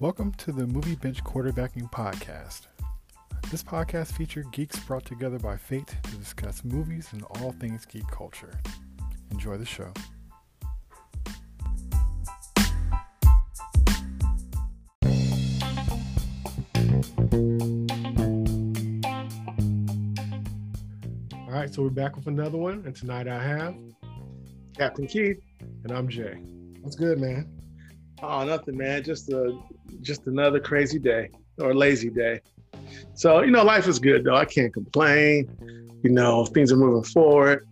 Welcome to the Movie Bench Quarterbacking Podcast. This podcast features geeks brought together by fate to discuss movies and all things geek culture. Enjoy the show. All right, so we're back with another one, and tonight I have Captain Keith. and I'm Jay. What's good, man? Oh, nothing, man. Just a just another crazy day or lazy day. So you know, life is good though. I can't complain. You know, things are moving forward.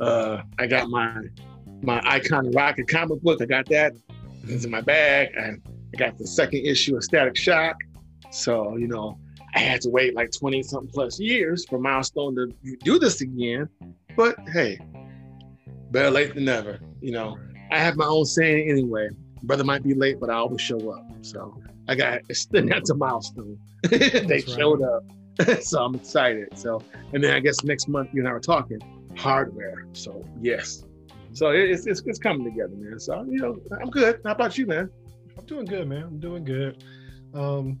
Uh, I got my my Icon Rocket comic book. I got that. It's in my bag, and I got the second issue of Static Shock. So you know, I had to wait like twenty something plus years for Milestone to do this again. But hey, better late than never. You know, I have my own saying anyway. Brother might be late, but I always show up. So I got that's a milestone. they right. showed up. so I'm excited. So and then I guess next month you and I were talking hardware. So yes. So it's, it's it's coming together, man. So you know, I'm good. How about you, man? I'm doing good, man. I'm doing good. Um,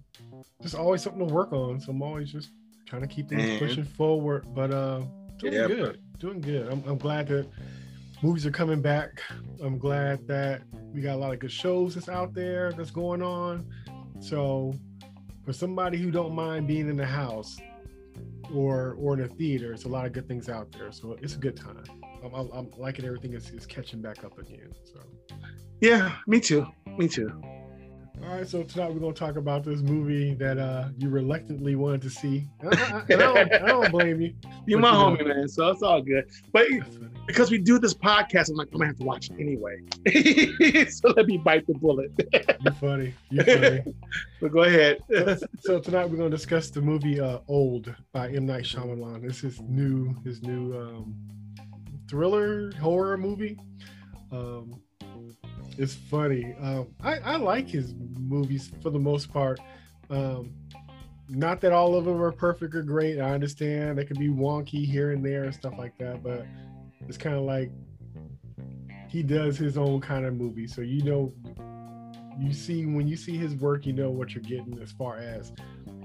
just always something to work on. So I'm always just trying to keep things pushing forward. But uh, doing Yeah, good. Doing good. I'm, I'm glad that movies are coming back. I'm glad that we got a lot of good shows that's out there that's going on. So for somebody who don't mind being in the house or or in a theater, it's a lot of good things out there. So it's a good time. I'm, I'm, liking everything is, is catching back up again. So. Yeah, me too. Me too. All right, so tonight we're gonna talk about this movie that uh you reluctantly wanted to see. And I, I- and I don't, I don't blame you. You're my you know- homie, man. So it's all good. But because we do this podcast, I'm like, I'm gonna have to watch it anyway. so let me bite the bullet. You're funny. You're funny. But go ahead. so, so tonight we're gonna discuss the movie uh Old by M Night Shyamalan. This is new his new um thriller horror movie. Um it's funny. Um I, I like his movies for the most part. Um not that all of them are perfect or great. I understand they could be wonky here and there and stuff like that, but it's kind of like he does his own kind of movie. So you know you see when you see his work, you know what you're getting as far as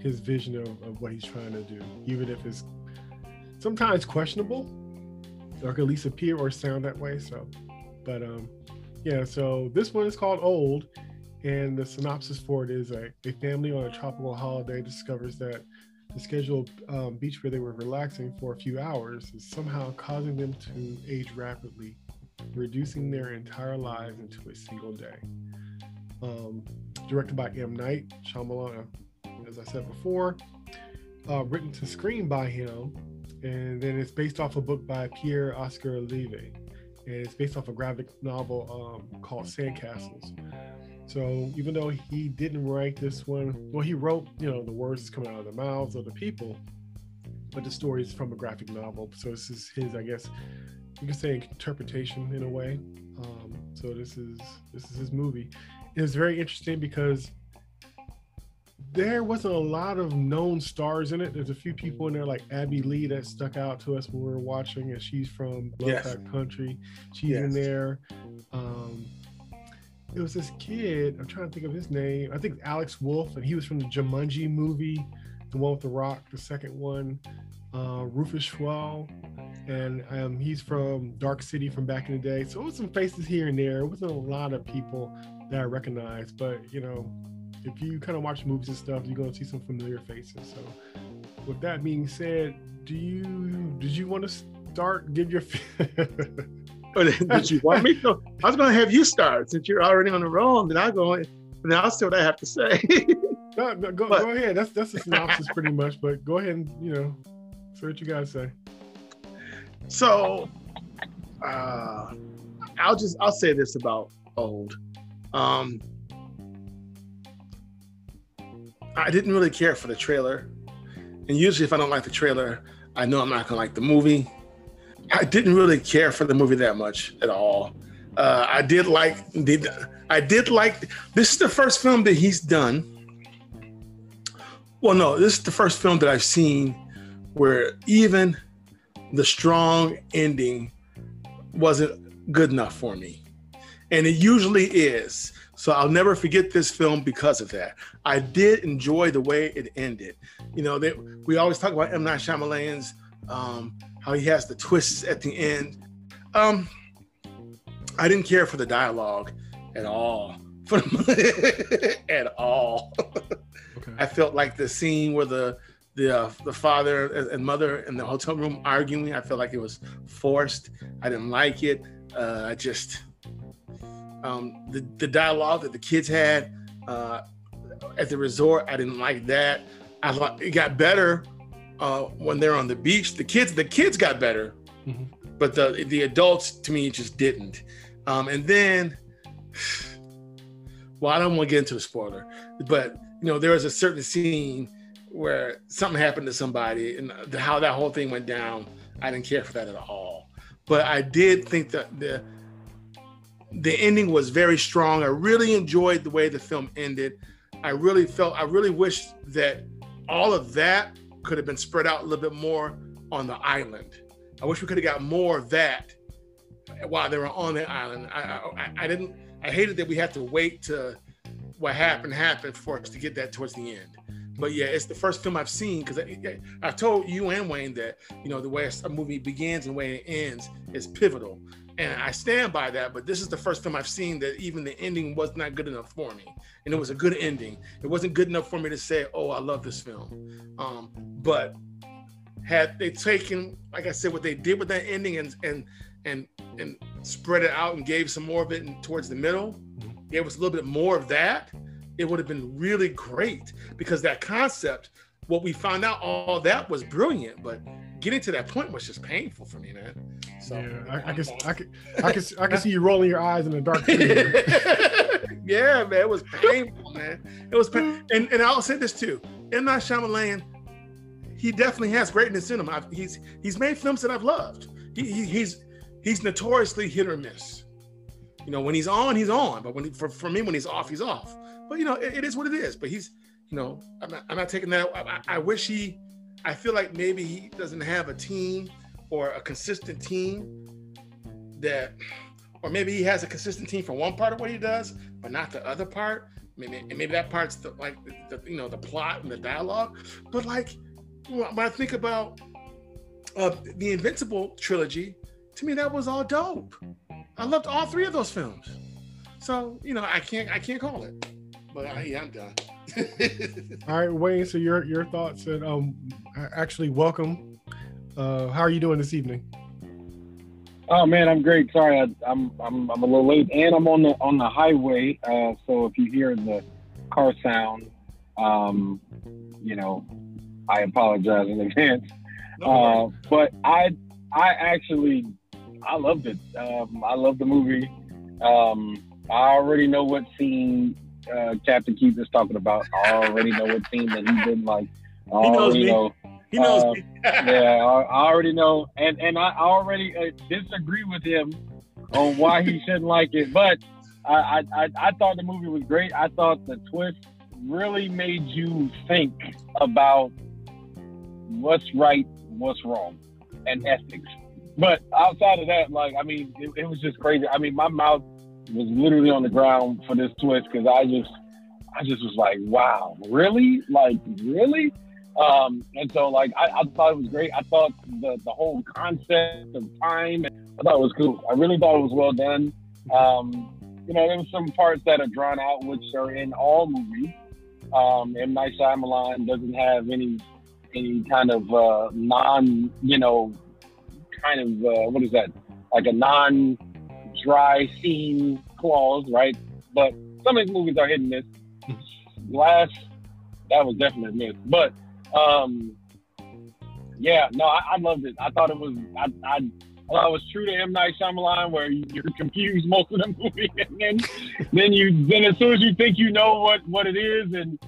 his vision of, of what he's trying to do, even if it's sometimes questionable, or could at least appear or sound that way. So, but um, yeah. So this one is called Old, and the synopsis for it is a, a family on a tropical holiday discovers that the scheduled um, beach where they were relaxing for a few hours is somehow causing them to age rapidly, reducing their entire lives into a single day um, directed by M. Night Shyamalan, as I said before, uh, written to screen by him, and then it's based off a book by Pierre Oscar Levy, and it's based off a graphic novel um, called Sandcastles. So even though he didn't write this one, well, he wrote, you know, the words coming out of the mouths of the people, but the story is from a graphic novel. So this is his, I guess, you could say interpretation in a way. Um, so this is this is his movie it was very interesting because there wasn't a lot of known stars in it. There's a few people in there like Abbey Lee that stuck out to us when we were watching, and she's from Yes. Lovecraft Country. She's in there. Um, it was this kid. I'm trying to think of his name. I think Alex Wolff, and he was from the Jumanji movie, the one with the Rock, the second one. Uh, Rufus Sewell, and um, he's from Dark City from back in the day. So it was some faces here and there. It wasn't a lot of people that I recognized, but you know, if you kind of watch movies and stuff, you're gonna see some familiar faces. So, with that being said, do you did you want to start? Give your Did you want me to? I was gonna have you start since you're already on the roll, then I'll go and then I'll see what I have to say. no, no, go, But- go ahead. That's that's the synopsis pretty much. But go ahead and you know, see what you guys say. so uh I'll just I'll say this about old. Um I didn't really care for the trailer. And usually if I don't like the trailer, I know I'm not gonna like the movie. I didn't really care for the movie that much at all. Uh, I did like did I did like this is the first film that he's done. Well, no, this is the first film that I've seen where even the strong ending wasn't good enough for me. And it usually is. So I'll never forget this film because of that. I did enjoy the way it ended. You know, they, we always talk about M. Night Shyamalan's, um, how he has the twists at the end. Um, I didn't care for the dialogue at all. at all. Okay. I felt like the scene where the the uh, the father and mother in the hotel room arguing. I felt like it was forced. I didn't like it. Uh, I just um, the the dialogue that the kids had uh, at the resort. I didn't like that. I thought it got better uh, when they're on the beach. The kids the kids got better, mm-hmm. but the the adults to me just didn't. Um, and then, well, I don't want to get into a spoiler, but you know there was a certain scene where something happened to somebody and the, how that whole thing went down. I didn't care for that at all. But I did think that the the ending was very strong. I really enjoyed the way the film ended. I really felt I really wish that all of that could have been spread out a little bit more on the island. I wish we could have got more of that while they were on the island. I, I, I didn't. I hated that we had to wait to what happened happened for us to get that towards the end. But yeah, it's the first film I've seen because I, I told you and Wayne that you know the way a movie begins and the way it ends is pivotal, and I stand by that. But this is the first film I've seen that even the ending was not good enough for me, and it was a good ending. It wasn't good enough for me to say, "Oh, I love this film," um, but had they taken, like I said, what they did with that ending and and and and spread it out and gave some more of it in, towards the middle, gave us a little bit more of that it would have been really great because that concept, what we found out, all that was brilliant, but getting to that point was just painful for me, man. So yeah, I, I can, I can, I can, I can see you rolling your eyes in the dark. yeah, man, it was painful, man. It was, pain- and and I'll say this too: M Night Shyamalan, he definitely has greatness in him. I've, he's he's made films that I've loved. He, he, he's he's notoriously hit or miss. You know, when he's on, he's on, but when he, for for me, when he's off, he's off. But you know, it, it is what it is. But he's, you know, I'm not, I'm not taking that. I, I wish he. I feel like maybe he doesn't have a team or a consistent team that, or maybe he has a consistent team for one part of what he does, but not the other part. Maybe and maybe that part's the like the, you know the plot and the dialogue. But like when I think about uh, the Invincible trilogy, to me that was all dope. I loved all three of those films. So you know I can't I can't call it. But hey, I'm done. All right, Wayne. So your your thoughts and um, actually welcome. Uh, how are you doing this evening? Oh man, I'm great. Sorry, I, am I'm, I'm I'm a little late, and I'm on the on the highway. Uh, so if you hear the car sound, um, you know, I apologize in advance. Uh, but I I actually I loved it. Um, I love the movie. Um, I already know what scene uh, Captain Keith is talking about. I already know what team that he didn't like. I he knows me. Know, he knows uh, me. yeah, I, I, already know, and and I already uh, disagree with him on why he shouldn't like it. But I, I I thought the movie was great. I thought the twist really made you think about what's right, what's wrong, and ethics. But outside of that, like I mean, it, it was just crazy. I mean, my mouth was literally on the ground for this twist because I just I just was like, wow, really? Like, really? Um, and so like I, I, thought it was great. I thought the the whole concept of time, I thought it was cool. I really thought it was well done. Um, you know, there was some parts that are drawn out, which are in all movies. Um, M Night Shyamalan doesn't have any any kind of uh, non, you know, kind of uh, what is that? Like a non dry scene clause, right? But some of these movies are hitting this. Glass, that was definitely a miss. But um, yeah, no, I, I, loved it. I thought it was I, I, I was true to M Night Shyamalan, where you're confused most of the movie, and then then you then as soon as you think you know what what it is and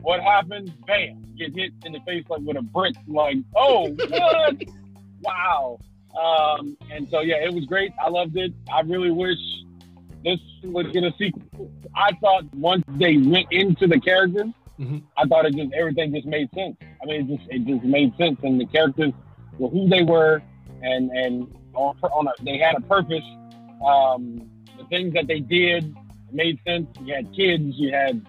what happens, bam, get hit in the face like with a brick. Like, oh, what? wow. Um, and so yeah, it was great. I loved it. I really wish this was gonna see. I thought once they went into the characters, mm-hmm. I thought it just everything just made sense. I mean, it just it just made sense, and the characters were who they were, and and on, on a, they had a purpose. Um, the things that they did made sense. You had kids, you had,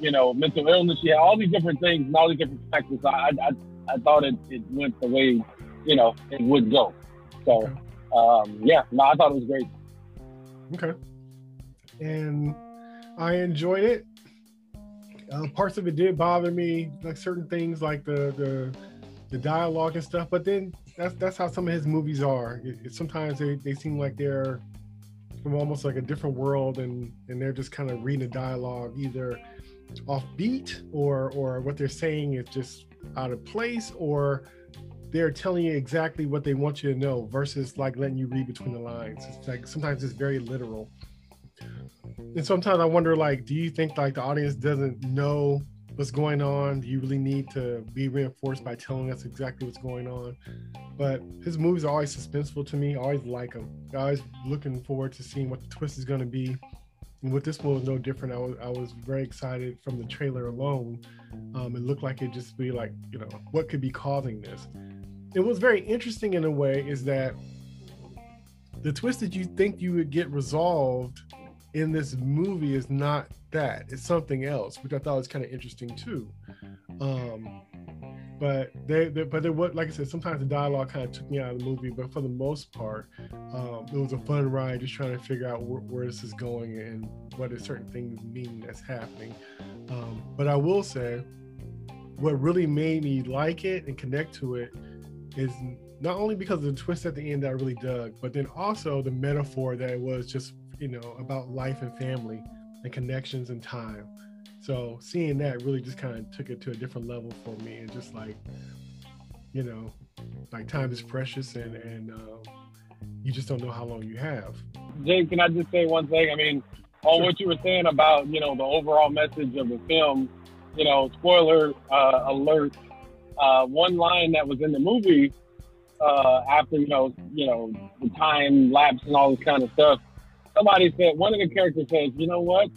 you know, mental illness, you had all these different things and all these different factors. I, I, I thought it, it went the way, you know, it would go. So, um, yeah, no, I thought it was great. Okay. And I enjoyed it. Uh, parts of it did bother me, like certain things, like the the the dialogue and stuff. But then that's that's how some of his movies are. It, it, sometimes they, they seem like they're from almost like a different world, and and they're just kind of reading the dialogue either off beat or or what they're saying is just out of place or they're telling you exactly what they want you to know versus like letting you read between the lines. It's like sometimes it's very literal. And sometimes I wonder like, do you think like the audience doesn't know what's going on? Do you really need to be reinforced by telling us exactly what's going on? But his movies are always suspenseful to me. I always like them. I always looking forward to seeing what the twist is going to be. And with this one was no different. I was I was very excited from the trailer alone. Um, it looked like it just be like you know what could be causing this. It was very interesting in a way is that the twist that you think you would get resolved in this movie is not that. It's something else, which I thought was kind of interesting too. Um, but they, they but there was like I said, sometimes the dialogue kind of took me out of the movie. But for the most part, um, it was a fun ride, just trying to figure out wh- where this is going and what certain things mean that's happening. Um, but I will say, what really made me like it and connect to it is not only because of the twist at the end that I really dug, but then also the metaphor that it was just you know, about life and family and connections and time. So seeing that really just kind of took it to a different level for me and just like, you know, like time is precious and, and uh, you just don't know how long you have. Jake, can I just say one thing? I mean, on sure. what you were saying about, you know, the overall message of the film, you know, spoiler uh, alert, uh, one line that was in the movie uh, after, you know, you know, the time lapse and all this kind of stuff, somebody said one of the characters says, "You know what?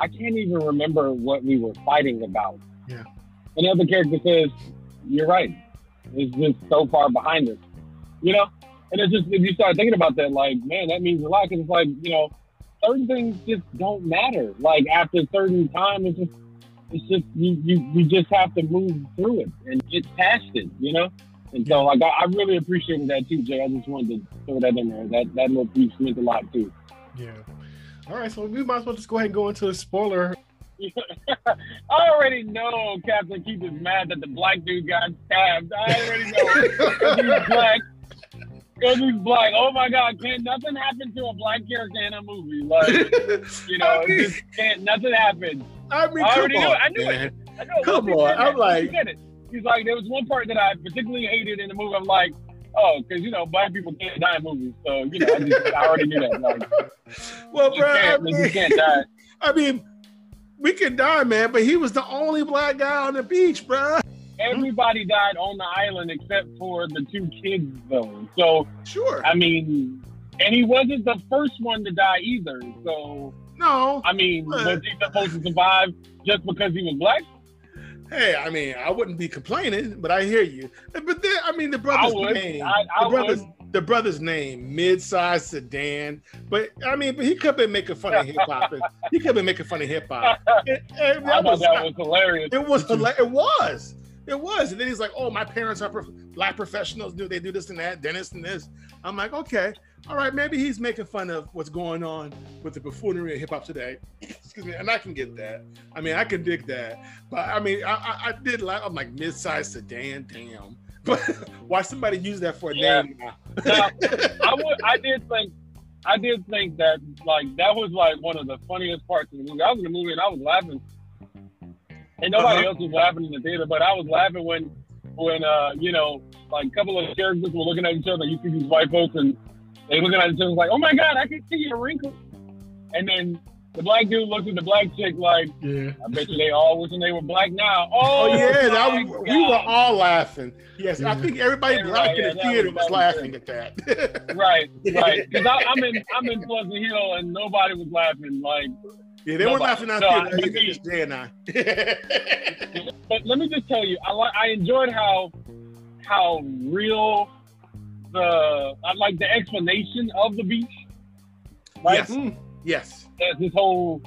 I can't even remember what we were fighting about." Yeah. And the other character says, "You're right. It's just so far behind us." You know. And it's just if you start thinking about that, like, man, that means a lot because it's like you know, certain things just don't matter. Like after a certain time, it's just it's just you you, you just have to move through it and get past it. You know. And so, like, I, I really appreciated that too, Jay. I just wanted to throw that in there. That that little piece meant a lot too. Yeah. All right, so we might as well just go ahead and go into the spoiler. I already know Captain Keith is mad that the black dude got stabbed. I already know he's black. Because he's black. Oh my God, can't nothing happen to a black character in a movie? Like, you know, I mean, just can't nothing happen. I mean, I already on, knew it. I knew man. it. I know. Come on, I'm like, he's like, there was one part that I particularly hated in the movie. I'm like, oh, because you know black people can't die in movies, so you know I, just, I already knew that. Like, well, bro, I mean, you can't die. I mean, we can die, man, but he was the only black guy on the beach, bro. Everybody died on the island except for the two kids, though. So sure, I mean, and he wasn't the first one to die either. So no, I mean, but... was he supposed to survive just because he was black? Hey, I mean, I wouldn't be complaining, but I hear you. But then, I mean, the brother's name, I, I the brother's, would. the brother's name, mid-sized sedan. But I mean, but he could have been making fun of hip hop. he could have been making fun of hip hop. That, was, that was hilarious. It was hilarious. It was. It was. And then he's like, "Oh, my parents are prof- black professionals. Do they do this and that, dentist and this?" I'm like, "Okay, all right. Maybe he's making fun of what's going on with the buffoonery of hip hop today." Excuse me, and I can get that. I mean, I can dig that. But I mean, I, I, I did like. I'm like mid-sized sedan. Damn. But why somebody use that for a yeah. name? now, I would. I did think. I did think that like that was like one of the funniest parts of the movie. I was in the movie and I was laughing and nobody uh-huh. else was laughing in the theater, but I was laughing when, when uh, you know, like a couple of characters were looking at each other. You see these white folks, and they looking at each other like, "Oh my God, I can see your wrinkles." And then the black dude looks at the black chick like, "Yeah, I bet you they all wishing they were black now." Oh, oh yeah, that we, we, were all laughing. Yes, yeah. I think everybody yeah, black right, in the theater was, was laughing at that. right, right. Because I'm in I'm in Pleasant Hill, and nobody was laughing. Like yeah, they were laughing out no, there. Jay and I. but let me just tell you, I I enjoyed how how real the I like the explanation of the beach. Right? Yes. Mm. Yes. There's this whole,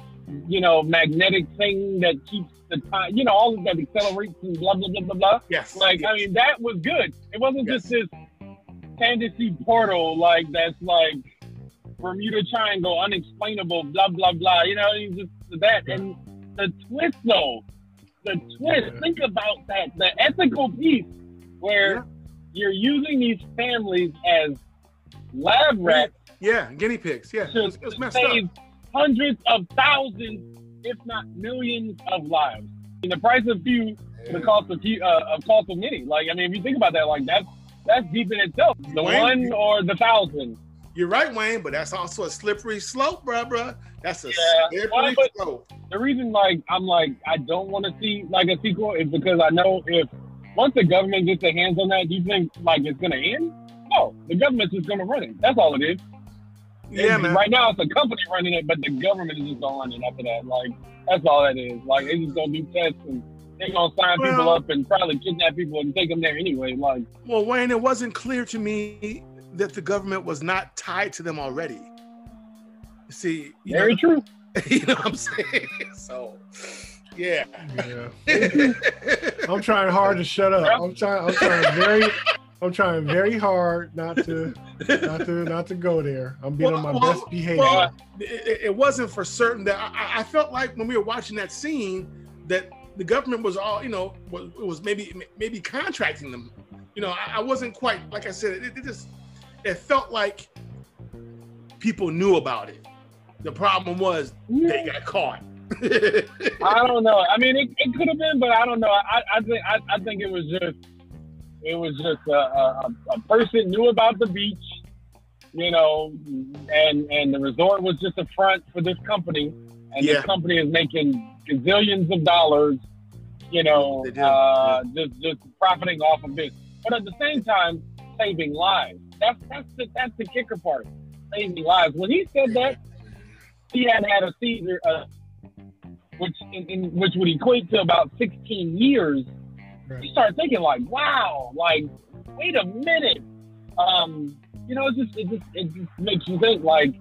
you know, magnetic thing that keeps the time, you know, all of that accelerates and blah blah blah blah blah. Yes. Like, yes. I mean, that was good. It wasn't Yes. just this fantasy portal, like that's like Bermuda Triangle, unexplainable, blah blah blah. You know, you just that and the twist though, the twist. Yeah. Think about that, the ethical piece where Yeah. you're using these families as lab rats yeah, guinea pigs. Yeah, to, was, it was to up. hundreds of thousands, if not millions, of lives. And the price of few, the cost of few, uh, of cost of many. Like I mean, if you think about that, like that's that's deep in itself. The Wayne, one or the thousand. You're right, Wayne, but that's also a slippery slope, bruh, bruh. That's a Yeah, slippery well, slope. The reason, like, I'm like, I don't want to see like a sequel is because I know if once the government gets their hands on that, do you think like it's gonna end? No, the government's just gonna run it. That's all it is. Yeah, man. Right now, it's a company running it, but the government is just gonna run it after that. Like, that's all that is. Like, they just gonna do tests and they're gonna sign people up and probably kidnap people and take them there anyway. Like, Well, Wayne, it wasn't clear to me that the government was not tied to them already. See, you very know, true. you know what I'm saying? So, yeah. Yeah. I'm trying hard to shut up. I'm trying. I'm trying very. I'm trying very hard not to, not to, not to go there. I'm being on my Well, well, best behavior. well, it, it wasn't for certain that I, I felt like when we were watching that scene that the government was all you know was, was maybe maybe contracting them. You know, I, I wasn't quite like I said. It, it just it felt like people knew about it. The problem was they got caught. I don't know. I mean, it, it could have been, but I don't know. I, I think I, I think it was just it was just a, a, a person knew about the beach, you know, and and the resort was just a front for this company, and Yeah. this company is making gazillions of dollars, you know, uh, just just profiting off of this, but at the same time saving lives. That's that's the that's the kicker part, saving lives. When he said that, he had had a seizure. Uh, which in, in, which would equate to about 16 years. Right. You start thinking like, wow, like, wait a minute. Um, you know, it just it just it just makes you think like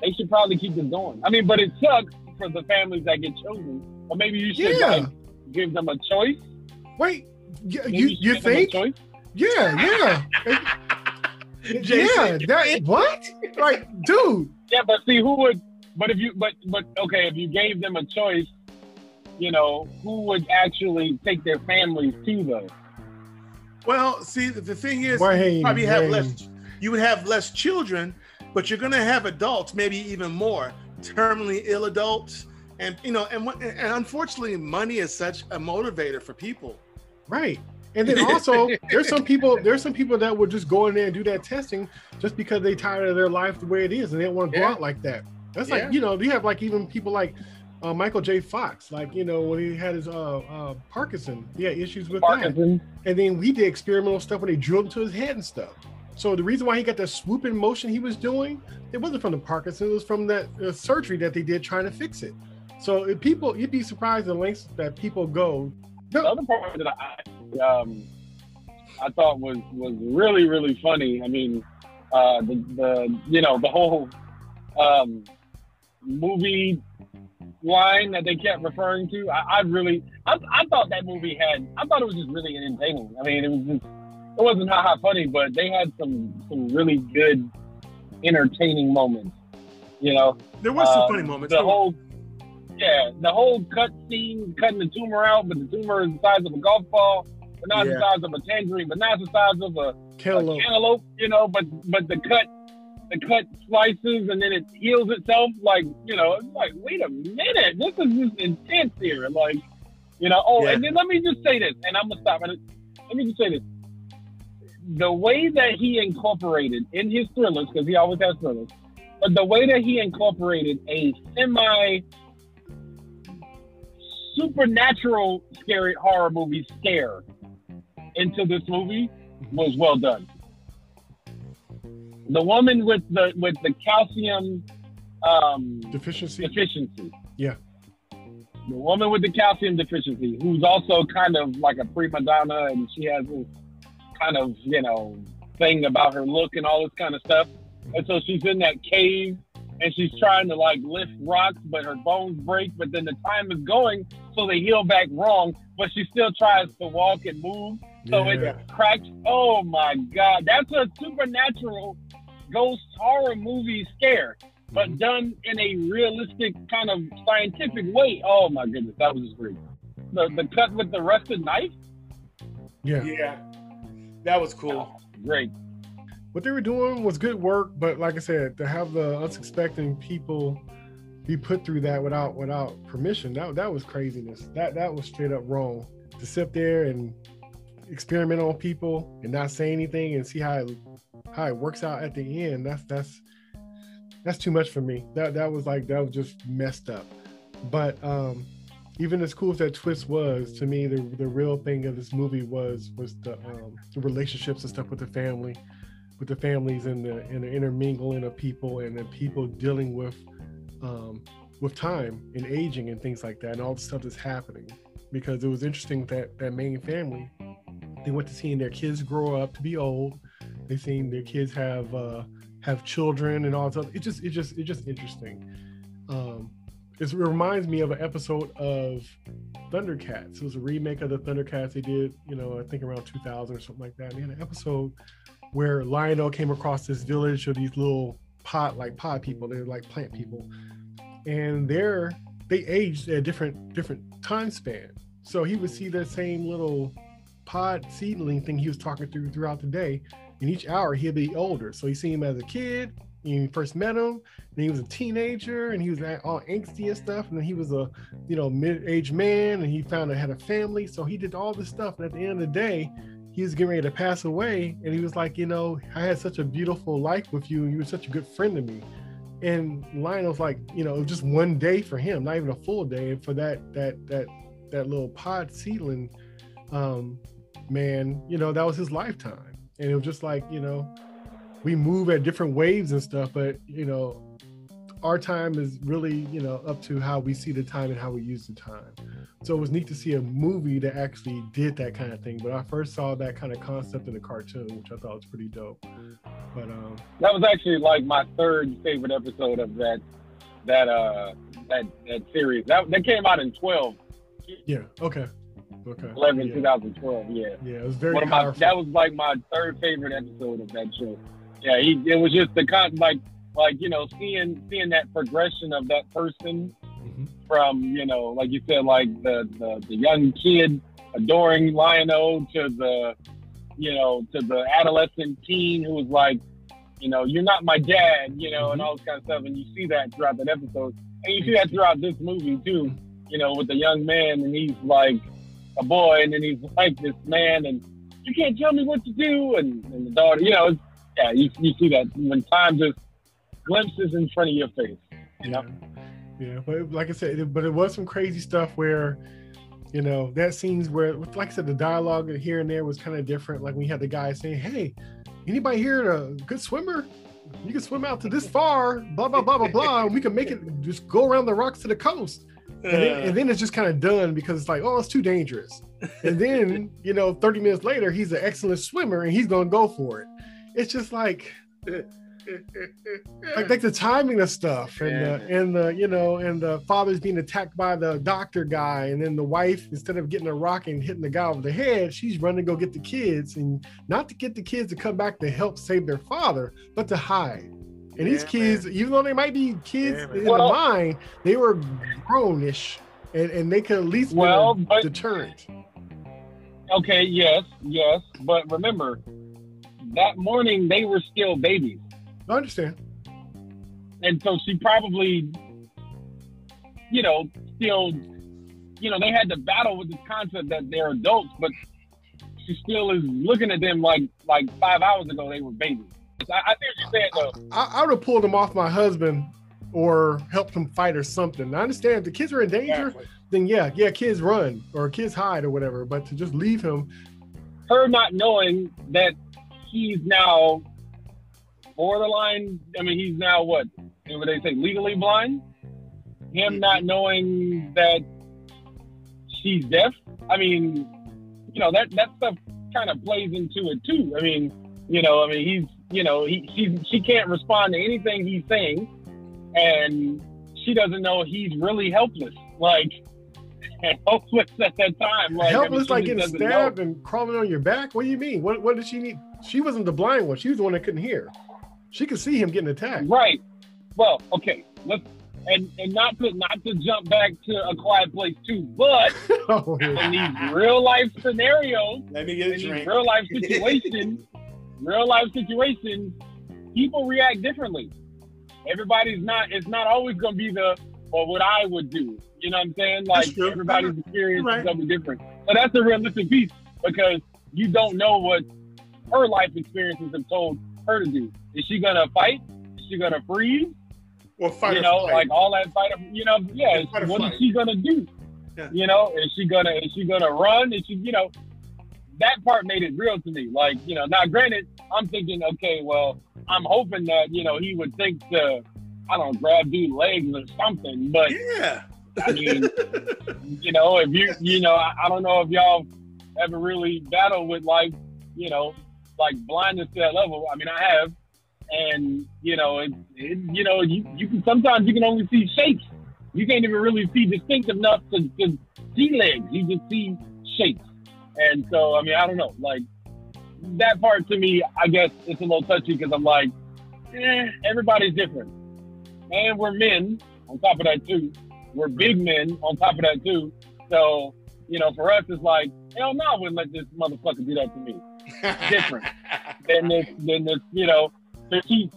they should probably keep this going. I mean, but it sucks for the families that get chosen. But maybe you should Yeah. like, give them a choice. Wait, you you a think? Yeah, yeah, yeah. Jason. That what? Like, dude. Yeah, but see who would. But if you but but okay, if you gave them a choice, you know, who would actually take their families to those? Well, see, the, the thing is, Wayne, probably have Wayne. less. You would have less children, but you're going to have adults, maybe even more terminally ill adults, and you know, and what- and unfortunately, money is such a motivator for people. Right. And then also, there's some people. There's some people that would just go in there and do that testing just because they tired of their life the way it is, and they don't want to go Yeah. out like that. That's Yeah. like you know, you have like even people like uh, Michael J. Fox, like you know when he had his uh, uh, Parkinson, he had issues with that, and then we did experimental stuff when they drilled into his head and stuff. So the reason why he got that swooping motion he was doing, it wasn't from the Parkinson, it was from that uh, surgery that they did trying to fix it. So if people, you'd be surprised the lengths that people go. The other part that I um, I thought was was really really funny. I mean, uh, the the you know the whole um, movie line that they kept referring to. I, I really I, I thought that movie had I thought it was just really entertaining. I mean, it was just it wasn't ha ha funny, but they had some some really good entertaining moments. You know, There was some Um, funny moments. the whole yeah, the whole cut scene, cutting the tumor out, but the tumor is the size of a golf ball, but not Yeah. the size of a tangerine, but not the size of a, a Cantaloupe. cantaloupe, you know, but but the cut the cut slices and then it heals itself like, you know, it's like, wait a minute, this is just intense here. Like, you know, oh, Yeah. and then let me just say this, and I'm gonna stop and let me just say this. The way that he incorporated in his thrillers, because he always has thrillers, but the way that he incorporated a semi supernatural scary horror movie scare into this movie was well done. The woman with the with the calcium um, Deficiency. deficiency. Yeah. The woman with the calcium deficiency, who's also kind of like a prima donna, and she has this kind of you know thing about her look and all this kind of stuff. And so she's in that cave, and she's trying to like lift rocks, but her bones break. But then the time is going, so they heal back wrong. But she still tries to walk and move, so Yeah. it cracks. Oh my god, that's a supernatural ghost horror movie scare, but Mhm. done in a realistic kind of scientific way. Oh my goodness, that was just great. The the cut with the rusted knife, yeah. Yeah, that was cool. great. What they were doing was good work, but like I said, to have the unsuspecting people be put through that without without permission, that that was craziness. That that was straight up wrong. To sit there and experiment on people and not say anything and see how it, how it works out at the end, that's that's that's too much for me. That that was like that was just messed up. But um even as cool as that twist was, to me, the the real thing of this movie was was the um, the relationships and stuff with the family with the families and the and the intermingling of people and the people dealing with um, with time and aging and things like that and all the stuff that's happening because it was interesting that that main family they went to seeing their kids grow up to be old they seen their kids have uh have children and all that it just it just it's just interesting um it reminds me of an episode of Thundercats. It was a remake of the Thundercats they did, you know, I think around 2000 or something like that. And they had an episode where Lion-O came across this village of these little pod like pod people. They're like plant people, and they're they aged at different different time span. So he would see that same little pod seedling thing he was talking through throughout the day. In each hour, he'd be older. So he see him as a kid. When he first met him, then he was a teenager, and he was all angsty and stuff. And then he was a, you know, mid-aged man, and he found out had a family. So he did all this stuff. And at the end of the day, he was getting ready to pass away and he was like you know i had such a beautiful life with you and you were such a good friend to me. And Lion-O's like you know it was just one day for him not even a full day and for that that that that little pod seedling um man you know that was his lifetime. And it was just like you know we move at different waves and stuff but you know our time is really you know up to how we see the time and how we use the time so it was neat to see a movie that actually did that kind of thing but i first saw that kind of concept in a cartoon which i thought was pretty dope but um That was actually like my third favorite episode of that that uh that that series. That that came out in 12, yeah okay okay 11, yeah, 2012. Yeah. yeah it was very One of my, powerful that was like my third favorite episode of that show. Yeah, he it was just the con like like you know seeing seeing that progression of that person Mhm. from you know like you said like the the, the young kid adoring Lion-O to the you know to the adolescent teen who was like you know you're not my dad you know and all this kind of stuff. And you see that throughout that episode. And you see that throughout this movie too you know with the young man and he's like a boy and then he's like this man and you can't tell me what to do and, and the daughter you know it's, yeah you, you see that when time just glimpses in front of your face. You know yeah yeah but like i said it, but it was some crazy stuff where you know that scenes where like i said the dialogue here and there was kind of different. Like when you had the guy saying hey anybody here a good swimmer? You can swim out to this far blah blah blah blah blah and we can make it just go around the rocks to the coast. And then, and then it's just kind of done because it's like oh it's too dangerous. And then you know 30 minutes later he's an excellent swimmer and he's gonna go for it. It's just like eh, like like the timing of stuff and the and the you know and the father's being attacked by the doctor guy and then the wife instead of getting a rock and hitting the guy over the head she's running to go get the kids and not to get the kids to come back to help save their father but to hide. And these Yeah, kids even though they might be kids Yeah, in Well- the mind they were grownish and, and they could at least be Well, a but- deterrent. Okay, yes, yes, but remember, that morning they were still babies, i understand and so she probably, you know, still, you know, they had to battle with this concept that they're adults, but she still is looking at them like like five hours ago they were babies. I, I think you're saying though. I, I would have pulled him off my husband or helped him fight or something. I understand if the kids are in danger, Exactly. then yeah, yeah, kids run or kids hide or whatever. But to just leave him, Her not knowing that he's now borderline. I mean, he's now what? What they say, legally blind. Him mm-hmm. not knowing that she's deaf. I mean, you know that that stuff kind of plays into it too. I mean, you know, I mean, he's you know he she she can't respond to anything he's saying, and she doesn't know he's really helpless, like helpless at that time. Like, helpless, I mean, like getting stabbed know. and crawling on your back. What do you mean? What what did she need? She wasn't the blind one. She was the one that couldn't hear. She could see him getting attacked. Right. Well, okay. Let's and and not to not to jump back to a quiet place too, but Oh, in these real life scenarios, Let me get in a these drink. real life situations, real life situations, people react differently. Everybody's not. It's not always going to be the or what I would do. You know what I'm saying? That's Like true. everybody's experience Right. is going to be different. So that's the realistic piece because you don't know what her life experiences have told her to do. Is she to fight? Is she to freeze? Or fight you know, flight. like all that fight. of- You know, yeah. Fight or what is flight. she gonna do? Yeah. You know, is she gonna is she gonna run? Is she, you know, that part made it real to me. Like, you know, now granted, I'm thinking, okay, well, I'm hoping that you know he would think to, I don't know, grab dude's legs or something. But yeah. I mean, you know, if you, you know, I, I don't know if y'all ever really battled with like, you know, like blindness to that level. I mean, I have, and you know, it, it you know, you, you can sometimes you can only see shapes. You can't even really see distinct enough to, to see legs. You just see shapes. And so, I mean, I don't know, like that part to me, I guess it's a little touchy because I'm like, eh, everybody's different, and we're men on top of that too we're big men on top of that too. So, you know, for us, it's like, hell no, I wouldn't let this motherfucker do that to me. different. than this, then this, you know, petite,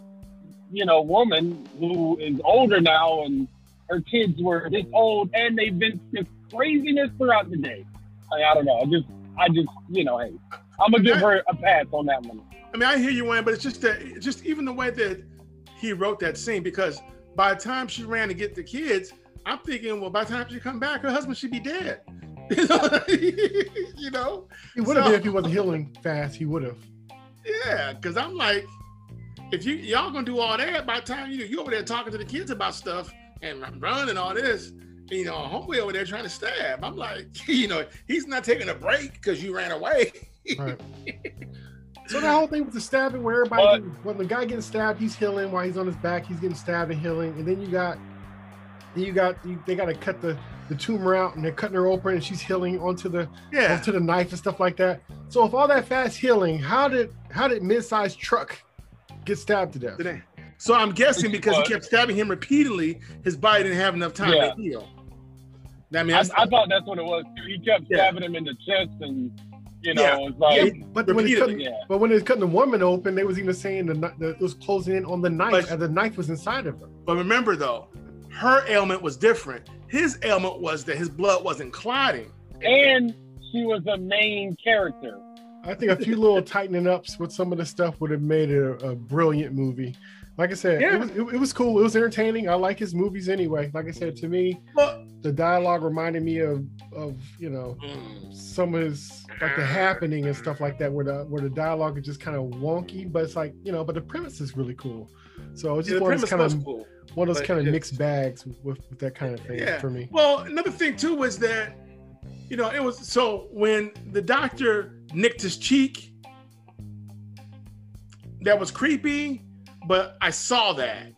you know, woman who is older now and her kids were this old and they've been this craziness throughout the day. I, I don't know. I just, I just, you know, hey, I'm gonna give her a pass on that one. I mean, I hear you, Wayne, but it's just that, it's just even the way that he wrote that scene, because by the time she ran to get the kids, I'm thinking, well, by the time she come back, her husband should be dead. you know? He would have So- been if he wasn't healing fast. He would have. Yeah, because I'm like, if you y'all gonna do all that, by the time you you over there talking to the kids about stuff and running all this, you know, homeboy over there trying to stab. I'm like, you know, he's not taking a break because you ran away. Right. So the whole thing with the stabbing, where everybody, But- when the guy getting stabbed, he's healing while he's on his back. He's getting stabbed and healing, and then you got, then you got, you, they got to cut the the tumor out, and they're cutting her open, and she's healing onto the Yeah, onto the knife and stuff like that. So if all that fast healing, how did how did mid-sized truck get stabbed to death? today. So I'm guessing because he kept stabbing him repeatedly, his body didn't have enough time Yeah. to heal. I mean, I, I thought that's what it was. He kept Yeah. stabbing him in the chest, and you know, Yeah. it's like, Yeah, but when it's repeatedly. cutting, yeah. but when it's cutting the woman open, they was even saying the, the it was closing in on the knife, But- and the knife was inside of her. but remember though, her ailment was different. His ailment was that his blood wasn't clotting. and she was a main character. I think a few little tightening ups with some of the stuff would have made it a, a brilliant movie. Like I said, Yeah. it, was, it, it was cool. It was entertaining. I like his movies anyway. Like I said, to me, Well, the dialogue reminded me of of you know some of his like the happening and stuff like that, where the where the dialogue is just kind of wonky, but it's like you know, but the premise is really cool. So it's yeah, just the one of those kind of cool. one of those kind of mixed bags with, with that kind of thing Yeah. for me. Well, another thing too was that, you know, it was so when the doctor nicked his cheek, that was creepy, but I saw that.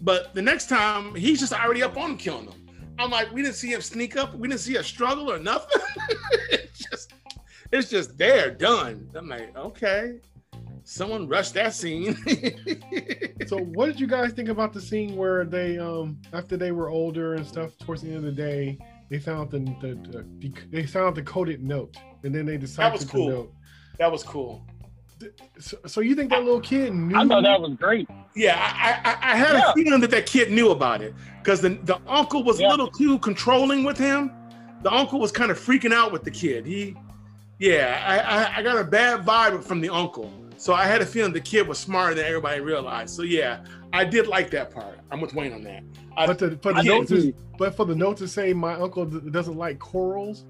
But the next time, he's just already up on killing him. I'm like, we didn't see him sneak up. We didn't see a struggle or nothing. it's just, it's just there, done. I'm like, okay, someone rushed that scene. So what did you guys think about the scene where they um after they were older and stuff towards the end of the day they found the, the, the they found the coded note and then they decided was the cool. note. that was cool. So, so you think that little kid knew? I thought that was great. Yeah, I, I, I had Yeah. a feeling that that kid knew about it because the, the uncle was Yeah. a little too controlling with him. The uncle was kind of freaking out with the kid. He, yeah, I, I, I got a bad vibe from the uncle. So I had a feeling the kid was smarter than everybody realized. So yeah, I did like that part. I'm with Wayne on that. I, but the, for the I note to, but for the note to say my uncle doesn't like corals,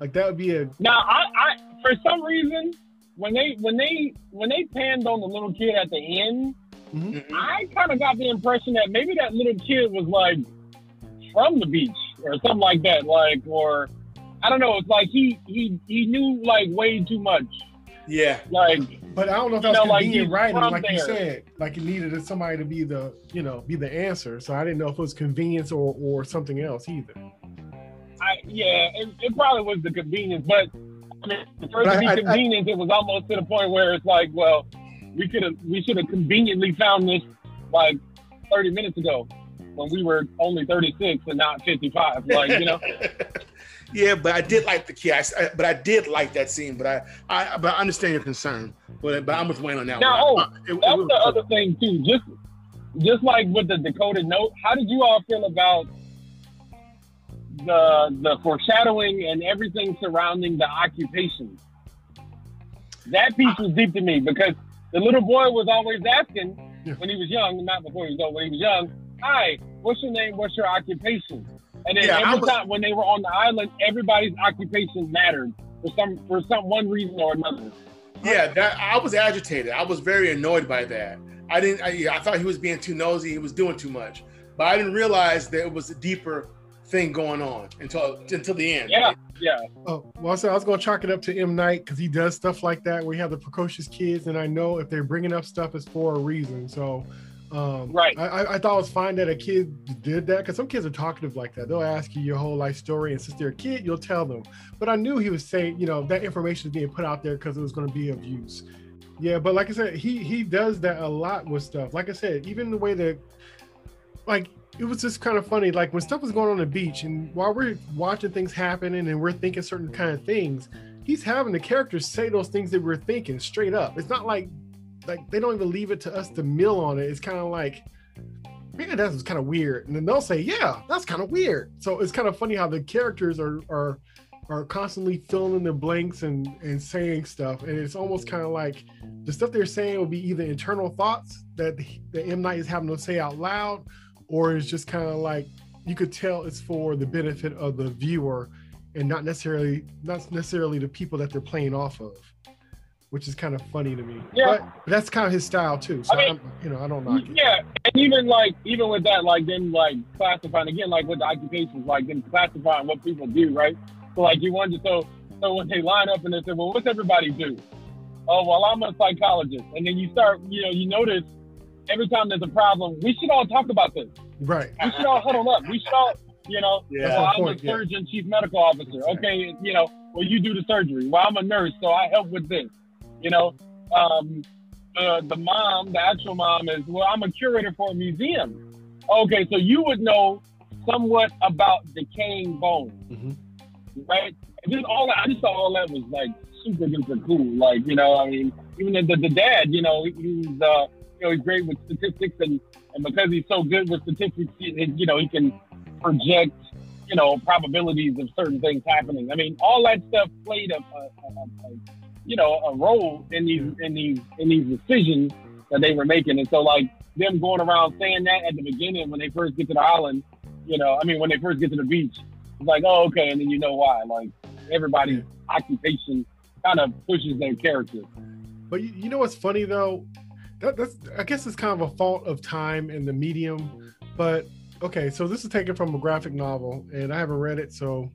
like that would be a Now, I, I for some reason when they when they when they panned on the little kid at the end, Mhm. I kind of got the impression that maybe that little kid was like from the beach or something like that, like or I don't know. It's like he he he knew like way too much. yeah, Like But I don't know if You that's know, like, convenient he's writing, from like you said, like it needed somebody to be the, you know, be the answer. So I didn't know if it was convenience or or something else either. I, yeah, it, it probably was the convenience, but I mean, for it to be I- I- it was almost to the point where it's like, well, we could have, we should have conveniently found this like 30 minutes ago when we were only 36 and not 55. Like, you know, yeah, but I did like the key. I, I- but I did like that scene. But I, I, but I understand your concern. But, but I'm with Wayne on that Now, one. oh, I- it- it that's was- the other thing too. Just, just like with the Dakota note, how did you all feel about the the foreshadowing and everything surrounding the occupation? That piece was deep to me because the little boy was always asking when he was young, not before he was old, when he was young, "Hi, what's your name? What's your occupation?" And then Yeah, every was- time when they were on the island, everybody's occupation mattered for some for some one reason or another. Yeah, that I was agitated. I was very annoyed by that. I didn't. I, yeah, I thought he was being too nosy. He was doing too much, but I didn't realize that it was a deeper thing going on until until the end. Yeah, yeah. Oh, well, I said I was going to chalk it up to M Night because he does stuff like that where you have the precocious kids, and I know if they're bringing up stuff, it's for a reason. So, um, Right. I, I, I thought it was fine that a kid did that because some kids are talkative like that. They'll ask you your whole life story, and since they're a kid, you'll tell them. But I knew he was saying, you know, that information is being put out there because it was going to be of use. Yeah, but like I said, he he does that a lot with stuff. Like I said, even the way that, like, it was just kind of funny. Like when stuff was going on the beach, and while we're watching things happening and we're thinking certain kind of things, he's having the characters say those things that we're thinking straight up. It's not like like they don't even leave it to us to mill on it. It's kind of like, man, that's kind of weird. And then they'll say, yeah, that's kind of weird. So it's kind of funny how the characters are are are constantly filling in the blanks and and saying stuff. And it's almost kind of like the stuff they're saying will be either internal thoughts that the M Night is having to say out loud, or it's just kind of like you could tell it's for the benefit of the viewer and not necessarily not necessarily the people that they're playing off of which is kind of funny to me Yeah. but, but that's kind of his style too so I mean- I'm, you know i don't knock it Yeah, and even like even with that, like then like classifying again, like with the occupations, like then classifying what people do, right? So like you wonder, so so when they line up and they say, well, what's everybody do? Oh, well, I'm a psychologist, and then you start, you know, you notice every time there's a problem, we should all talk about this. right We should all huddle up. We should all, you know, Yeah. well, I'm point, a yeah. surgeon, chief medical officer. Okay, you know, well, you do the surgery. Well, I'm a nurse, so I help with this. You know, um, uh, the mom, the actual mom is, well, I'm a curator for a museum. Okay, so you would know somewhat about decaying bones, Mhm. right? Just all I just thought all that was like super duper cool. Like, you know, I mean, even the, the, the dad, you know, he's, uh, you know, he's great with statistics and, and because he's so good with statistics, he, you know, he can project, you know, probabilities of certain things happening. I mean, all that stuff played a, a, a, a you know, a role in these in these in these decisions that they were making. And so like them going around saying that at the beginning when they first get to the island, you know, I mean when they first get to the beach, it's like, oh okay, and then you know why. Like everybody's occupation kind of pushes their character. But you, you know what's funny though? That, that's I guess it's kind of a fault of time and the medium. But okay, so this is taken from a graphic novel, and I haven't read it, so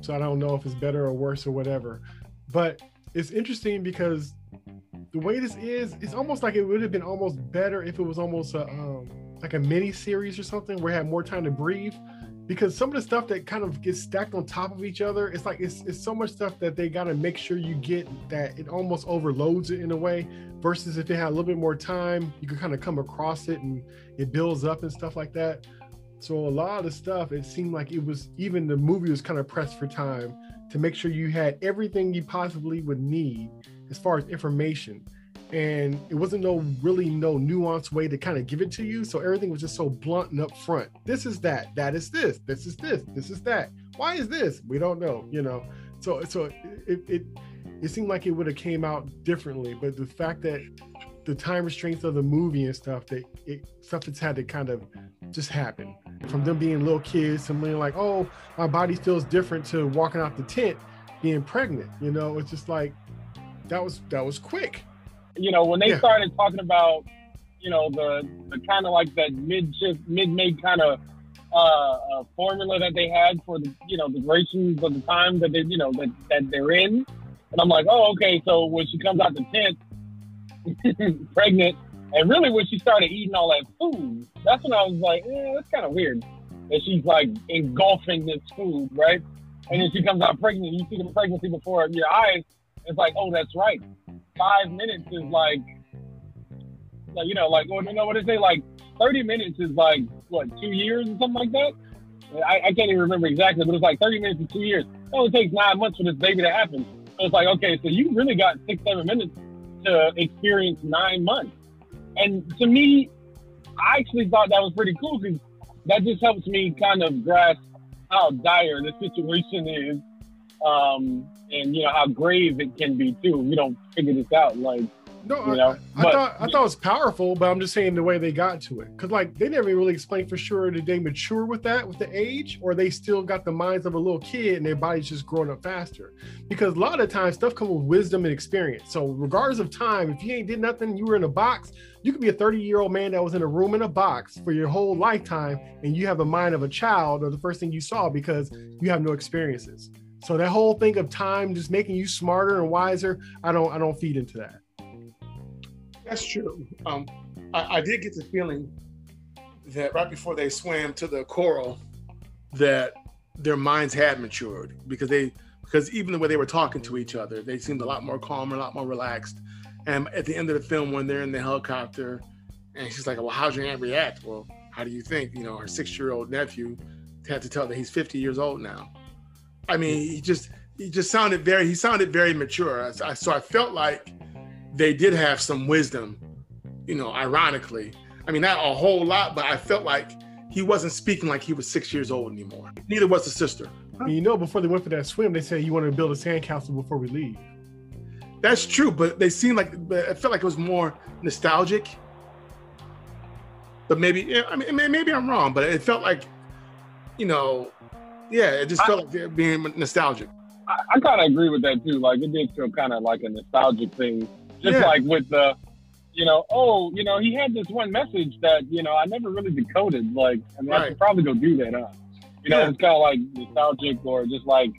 so I don't know if it's better or worse or whatever. But it's interesting because the way this is, it's almost like it would have been almost better if it was almost a um, like a mini series or something where it had more time to breathe. Because some of the stuff that kind of gets stacked on top of each other, it's like it's, it's so much stuff that they got to make sure you get that it almost overloads it in a way. Versus if it had a little bit more time, you could kind of come across it and it builds up and stuff like that. So a lot of the stuff, it seemed like it was even the movie was kind of pressed for time to make sure you had everything you possibly would need as far as information. And it wasn't no really no nuanced way to kind of give it to you. So everything was just so blunt and upfront. This is that, that is this, this is this, this is that. Why is this? We don't know, you know. So so it it it seemed like it would have came out differently. But the fact that the time restraints of the movie and stuff that it stuff that's had to kind of just happen from them being little kids to being like oh my body feels different to walking out the tent being pregnant you know it's just like that was that was quick You know, when they Yeah. started talking about, you know, the, the kind of like that mid mid made kind of uh, uh, formula that they had for the, you know, the durations of the time that they, you know, that, that they're in. And I'm like, oh, okay. So when she comes out the tent, pregnant. And really, when she started eating all that food, that's when I was like, eh, that's kind of weird. That she's like engulfing this food, right? And then she comes out pregnant. You see the pregnancy before your eyes. It's like, oh, that's right. Five minutes is like, like you know, like what you know what they say? Like thirty minutes is like what two years or something like that. I, I can't even remember exactly, but it's like thirty minutes to two years. It only takes nine months for this baby to happen. So it's like, okay, so you really got six, seven minutes to experience nine months. And to me, I actually thought that was pretty cool because that just helps me kind of grasp how dire the situation is, um, and you know how grave it can be too. We don't figure this out. Like, No, You I, know, I, I but- thought I thought it was powerful, but I'm just saying the way they got to it. Because like they never really explained for sure did they mature with that with the age, or they still got the minds of a little kid and their body's just growing up faster. Because a lot of times stuff comes with wisdom and experience. So regardless of time, if you ain't did nothing, you were in a box, you could be a 30 year old man that was in a room in a box for your whole lifetime, and you have the mind of a child or the first thing you saw because you have no experiences. So that whole thing of time just making you smarter and wiser, I don't I don't feed into that. That's true. Um, I, I did get the feeling that right before they swam to the coral, that their minds had matured because they because even the way they were talking to each other, they seemed a lot more calmer, a lot more relaxed. And at the end of the film, when they're in the helicopter, and she's like, "Well, how's your aunt react?" Well, how do you think? You know, her six-year-old nephew had to tell that he's 50 years old now. I mean, he just he just sounded very he sounded very mature. I- so I felt like they did have some wisdom, you know, ironically. I mean, not a whole lot, but I felt like he wasn't speaking like he was six years old anymore. Neither was the sister. You know, before they went for that swim, they said you wanted to build a sandcastle before we leave. That's true, but they seemed like but I felt like it was more nostalgic. But maybe I mean maybe I'm wrong, but it felt like, you know, yeah, it just felt like being nostalgic. I, I kind of agree with that too. Like it did feel kind of like a nostalgic thing, just Yeah. like with the, you know, oh, you know, he had this one message that you know I never really decoded. Like, I mean, I Right. should probably go do that. Huh? You know, Yeah. it's kind of like nostalgic or just like,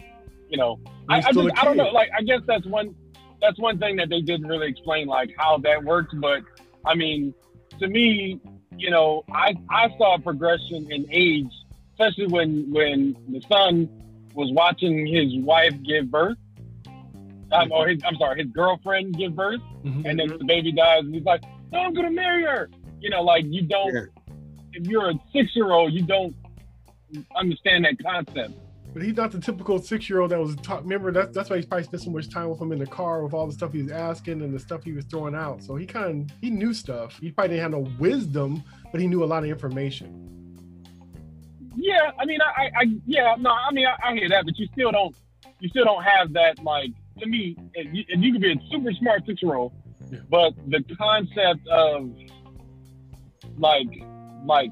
you know, I, I, just, I don't know. Like, I guess that's one, that's one thing that they didn't really explain, like how that works. But I mean, to me, you know, I I saw a progression in age, especially when when the son was watching his wife give birth. Um, or his, I'm sorry, his girlfriend give birth, Mhm. and then the baby dies, and he's like, "No, I'm gonna marry her." You know, like you don't. Yeah. If you're a six year old, you don't understand that concept. But he's not the typical six year old that was talk. Remember that's that's why he's probably spent so much time with him in the car with all the stuff he was asking and the stuff he was throwing out. So he kind of he knew stuff. He probably didn't have no wisdom, but he knew a lot of information. Yeah, I mean, I, I, I yeah, no, I mean, I, I hear that, but you still don't, you still don't have that. Like to me, and you, if you could be a super smart six year old, Yeah. but the concept of like, like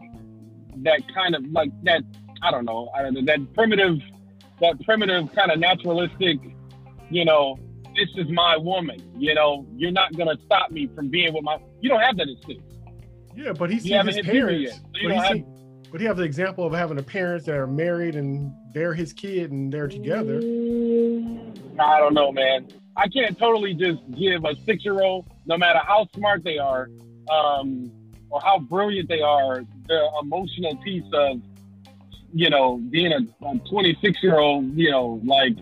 that kind of like that, I don't know, I don't know that primitive, that primitive kind of naturalistic, you know, this is my woman. You know, you're not gonna stop me from being with my. You don't have that at six. Yeah, but he You seen his parents. yet, so but, he have- but he has the example of having a parents that are married and they're his kid and they're together. I don't know, man. I can't totally just give a six year old, no matter how smart they are, um, or how brilliant they are, the emotional piece of, you know, being a 26 year old, you know, like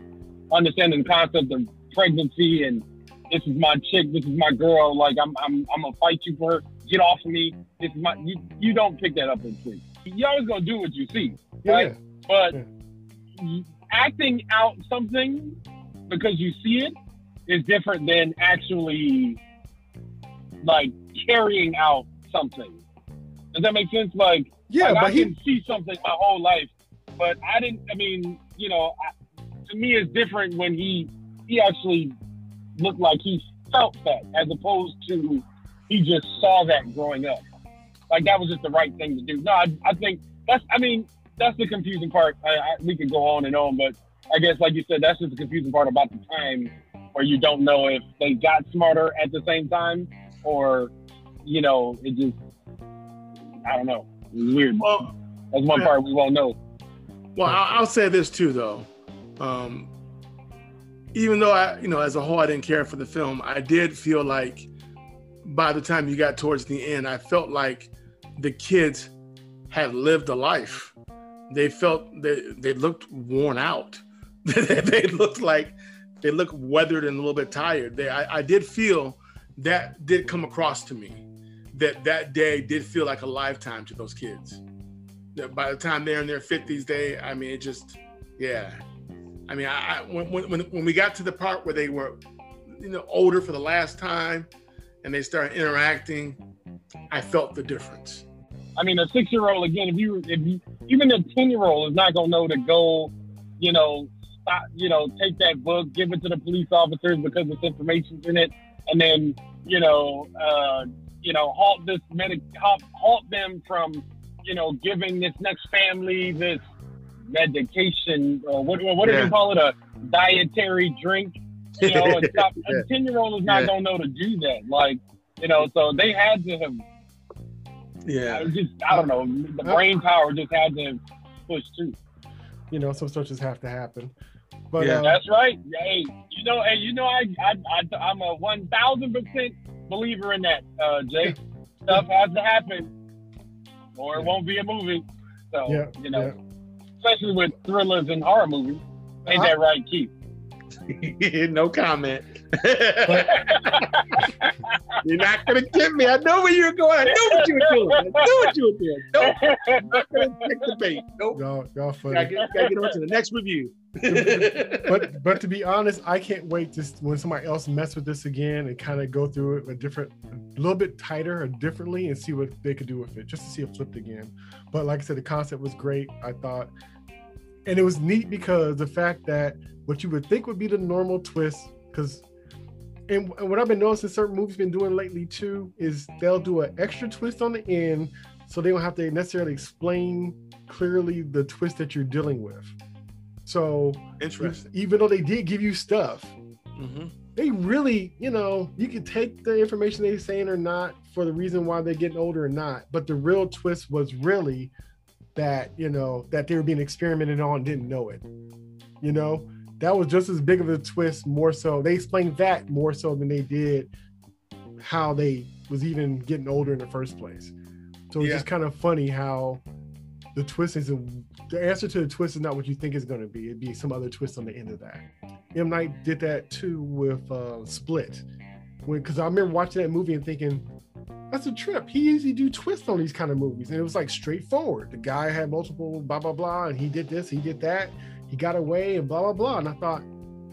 understanding the concept of pregnancy and this is my chick, this is my girl, like I'm, I'm, I'm gonna fight you for her. Get off of me. This is my. You, you don't pick that up in kids. You always gonna do what you see Yeah, Right. but Yeah. Acting out something because you see it is different than actually like carrying out something. Does that make sense? Like, yeah, like, but I he can see something my whole life, but I didn't. I mean, you know, I, to me, it's different when he he actually looked like he felt that, as opposed to he just saw that growing up. Like that was just the right thing to do. No, I, I think that's. I mean, that's the confusing part. I, I, we could go on and on, but I guess, like you said, that's just the confusing part about the time where you don't know if they got smarter at the same time or, you know, it just. I don't know. It's weird. Well, That's one yeah. part we won't know. Well, I'll, I'll say this too, though. Um, even though I, you know, as a whole, I didn't care for the film, I did feel like by the time you got towards the end, I felt like the kids had lived a life. They felt they they looked worn out. they looked like they looked weathered and a little bit tired. They I, I did feel that did come across to me that that day did feel like a lifetime to those kids. That by the time they're in their 50s, they I mean it just yeah. I mean I, I when, when when we got to the part where they were you know older for the last time and they started interacting, I felt the difference. I mean, a six year old again, if you if you even a ten year old is not gonna know to go, you know, stop, you know, take that book, give it to the police officers because this information's in it, and then you know, uh, you know, halt this medic, halt, halt them from, you know, giving this next family this medication or what what do yeah. you call it a dietary drink you know, a ten year old is not yeah. gonna know to do that. Like, you know, so they had to have. Yeah. Just I don't know. The brain power just had to push too. You know, some stuff just have to happen. But yeah, uh, that's right. Hey, you know, and you know, I, I, I am a one thousand percent believer in that, uh, Jay. Stuff has to happen, or it won't be a movie. So yeah, you know, yeah. especially with thrillers and horror movies. Ain't uh, that right, Keith? no comment. you're not gonna get me. I know where you're going. I know what you were doing. I know what you were doing. Nope. I'm not gonna take the bait. Nope. Y'all, y'all funny. Gotta get, gotta get on to the next review. but but to be honest, I can't wait to when somebody else mess with this again and kind of go through it a different, a little bit tighter or differently and see what they could do with it, just to see it flipped again. But like I said, the concept was great. I thought, and it was neat because the fact that what you would think would be the normal twist because and, and, what I've been noticing certain movies been doing lately too is they'll do an extra twist on the end so they don't have to necessarily explain clearly the twist that you're dealing with. So interesting. Even though they did give you stuff, mm-hmm. they really, you know, you can take the information they're saying or not for the reason why they're getting older or not. But the real twist was really that, you know, that they were being experimented on, didn't know it. You know, that was just as big of a twist more so they explained that more so than they did how they was even getting older in the first place. So it's yeah. just kind of funny how the twist is the answer to the twist is not what you think it's going to be. It'd be some other twist on the end of that. M. Night did that too with uh, split. Because i remember watching that movie and thinking that's a trip. He usually do twists on these kind of movies, and it was like straightforward. The guy had multiple blah blah blah, and he did this, he did that, he got away and blah blah blah. And I thought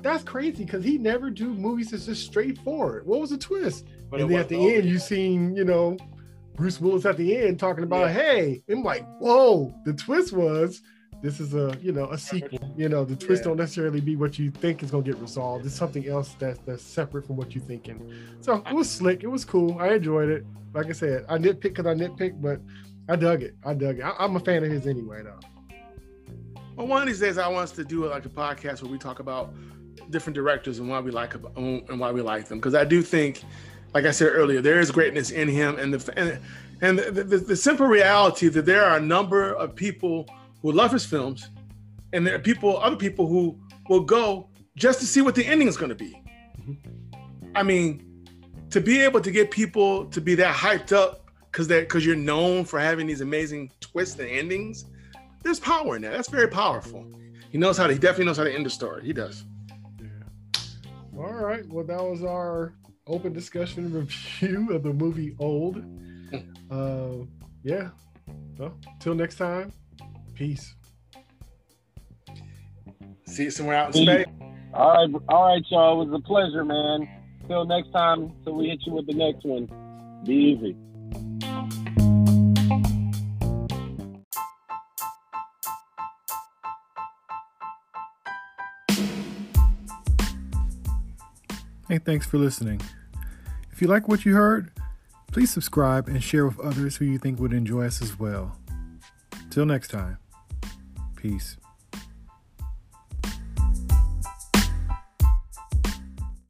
that's crazy because he never do movies that's just straightforward. What was the twist? But and then at the end, you seen you know Bruce Willis at the end talking about, yeah. hey, I'm like, whoa. The twist was this is a you know a sequel. You know, the twist yeah. don't necessarily be what you think is gonna get resolved. It's something else that's that's separate from what you're thinking. So it was slick. It was cool. I enjoyed it. Like I said, I nitpick because I nitpick, but I dug it. I dug it. I, I'm a fan of his anyway, though. Well, one of these days, I want us to do like a podcast where we talk about different directors and why we like and why we like them. Because I do think, like I said earlier, there is greatness in him, and the and, and the, the, the simple reality that there are a number of people who love his films, and there are people, other people who will go just to see what the ending is going to be. Mm-hmm. I mean, to be able to get people to be that hyped up because that because you're known for having these amazing twists and endings there's power in that. That's very powerful. He knows how to. He definitely knows how to end the story. He does. Yeah. All right. Well, that was our open discussion review of the movie Old. Hmm. uh, yeah. Well, till next time. Peace. See you somewhere out in space. All right, all right, y'all. It was a pleasure, man. Till next time. Till we hit you with the next one. Be easy. Hey, thanks for listening. If you like what you heard, please subscribe and share with others who you think would enjoy us as well. Till next time, peace.